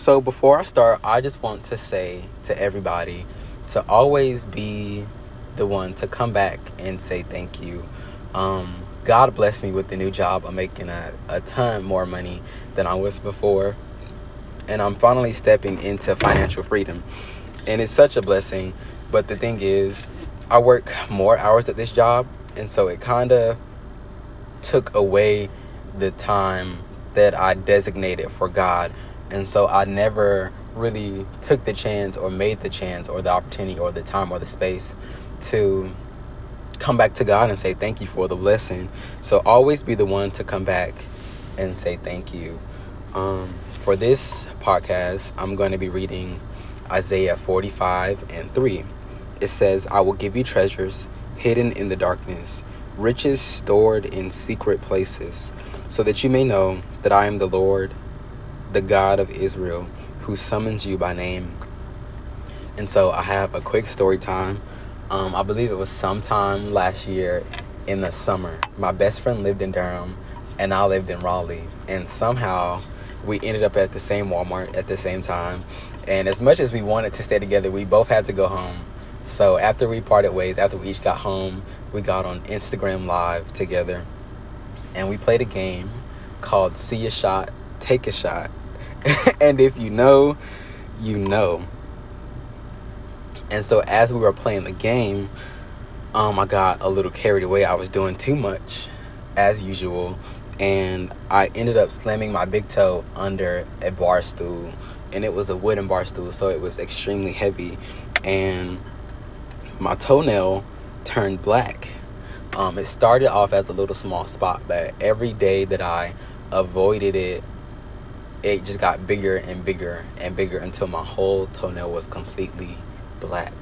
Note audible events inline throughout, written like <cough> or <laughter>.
So before I start, I just want to say to everybody to always be the one to come back and say thank you. Um, God blessed me with the new job. I'm making a, a ton more money than I was before. And I'm finally stepping into financial freedom. And it's such a blessing. But the thing is, I work more hours at this job. And so it kind of took away the time that I designated for God. And so I never really took the chance or made the chance or the opportunity or the time or the space to come back to God and say thank you for the blessing. So always be the one to come back and say thank you. Um, for this podcast, I'm going to be reading Isaiah 45 and 3. It says, I will give you treasures hidden in the darkness, riches stored in secret places, so that you may know that I am the Lord, the God of Israel, who summons you by name. And so I have a quick story time um, I believe it was sometime last year in the summer. My best friend lived in Durham, and I lived in Raleigh. And somehow we ended up at the same Walmart at the same time. And as much as we wanted to stay together, we both had to go home. So after we parted ways, after we each got home, we got on Instagram Live together. And we played a game called See a Shot, Take a Shot. <laughs> and if you know, you know. And so as we were playing the game, um, I got a little carried away. I was doing too much, as usual, and I ended up slamming my big toe under a bar stool, and it was a wooden bar stool, so it was extremely heavy, and my toenail turned black. Um, it started off as a little small spot, but every day that I avoided it, it just got bigger and bigger and bigger until my whole toenail was completely black.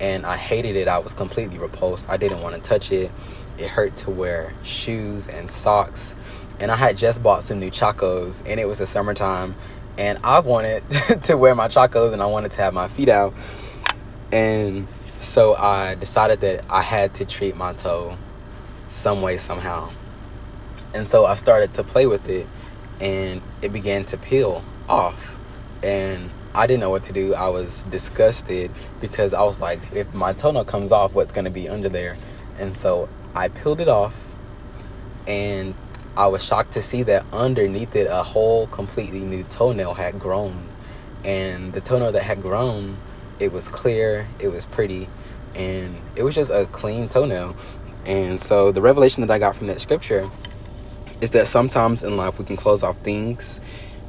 And I hated it. I was completely repulsed. I didn't want to touch it. It hurt to wear shoes and socks. And I had just bought some new chacos, and it was the summertime. And I wanted <laughs> to wear my chacos and I wanted to have my feet out. And so I decided that I had to treat my toe some way, somehow. And so I started to play with it, and it began to peel off. And I didn't know what to do. I was disgusted because I was like, if my toenail comes off, what's going to be under there? And so I peeled it off, and I was shocked to see that underneath it, a whole completely new toenail had grown. And the toenail that had grown, it was clear, it was pretty, and it was just a clean toenail. And so the revelation that I got from that scripture is that sometimes in life we can close off things,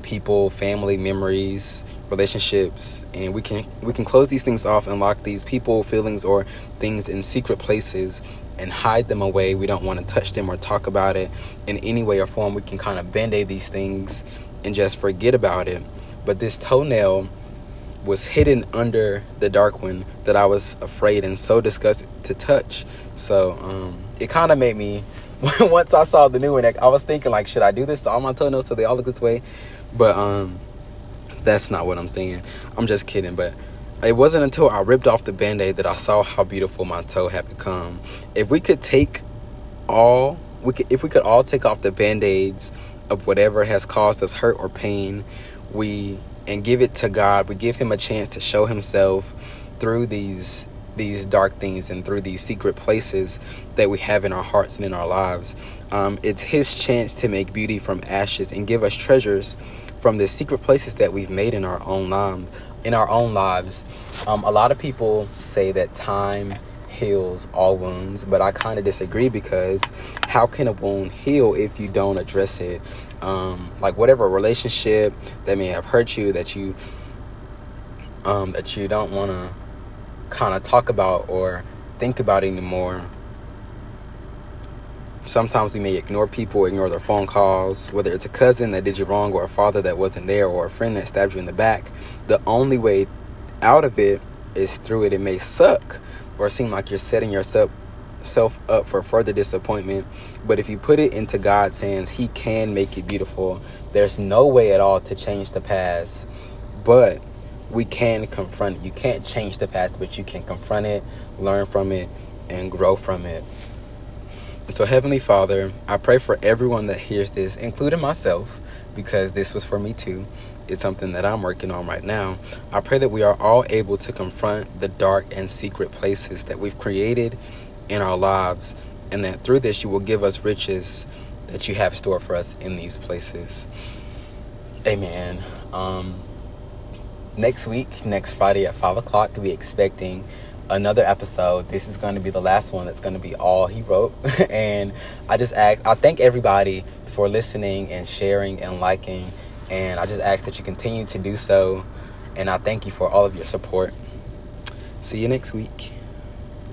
people, family, memories, relationships and we can we can close these things off and lock these people feelings or things in secret places and hide them away. We don't want to touch them or talk about it in any way or form. We can kind of band-aid these things and just forget about it. But this toenail was hidden under the dark one that I was afraid and so disgusted to touch. So um, it kind of made me <laughs> once I saw the new one I was thinking like should I do this to all my toenails so they all look this way but um that's not what I'm saying. I'm just kidding, but it wasn't until I ripped off the band-aid that I saw how beautiful my toe had become. If we could take all we could if we could all take off the band-aids of whatever has caused us hurt or pain, we and give it to God, we give him a chance to show himself through these these dark things and through these secret places that we have in our hearts and in our lives. Um, it's His chance to make beauty from ashes and give us treasures from the secret places that we've made in our own lives. In our own lives, um, a lot of people say that time heals all wounds, but I kind of disagree because how can a wound heal if you don't address it? Um, like whatever relationship that may have hurt you that you um, that you don't want to kind of talk about or think about anymore Sometimes we may ignore people, ignore their phone calls, whether it's a cousin that did you wrong or a father that wasn't there or a friend that stabbed you in the back. The only way out of it is through it. It may suck or seem like you're setting yourself self up for further disappointment. But if you put it into God's hands, He can make it beautiful. There's no way at all to change the past, but we can confront it. You can't change the past, but you can confront it, learn from it, and grow from it. So, Heavenly Father, I pray for everyone that hears this, including myself, because this was for me too. It's something that I'm working on right now. I pray that we are all able to confront the dark and secret places that we've created in our lives, and that through this you will give us riches that you have stored for us in these places. Amen. Um, next week, next Friday at 5 o'clock, be expecting another episode. This is going to be the last one that's going to be all he wrote. <laughs> and I just ask, I thank everybody for listening and sharing and liking. And I just ask that you continue to do so. And I thank you for all of your support. See you next week.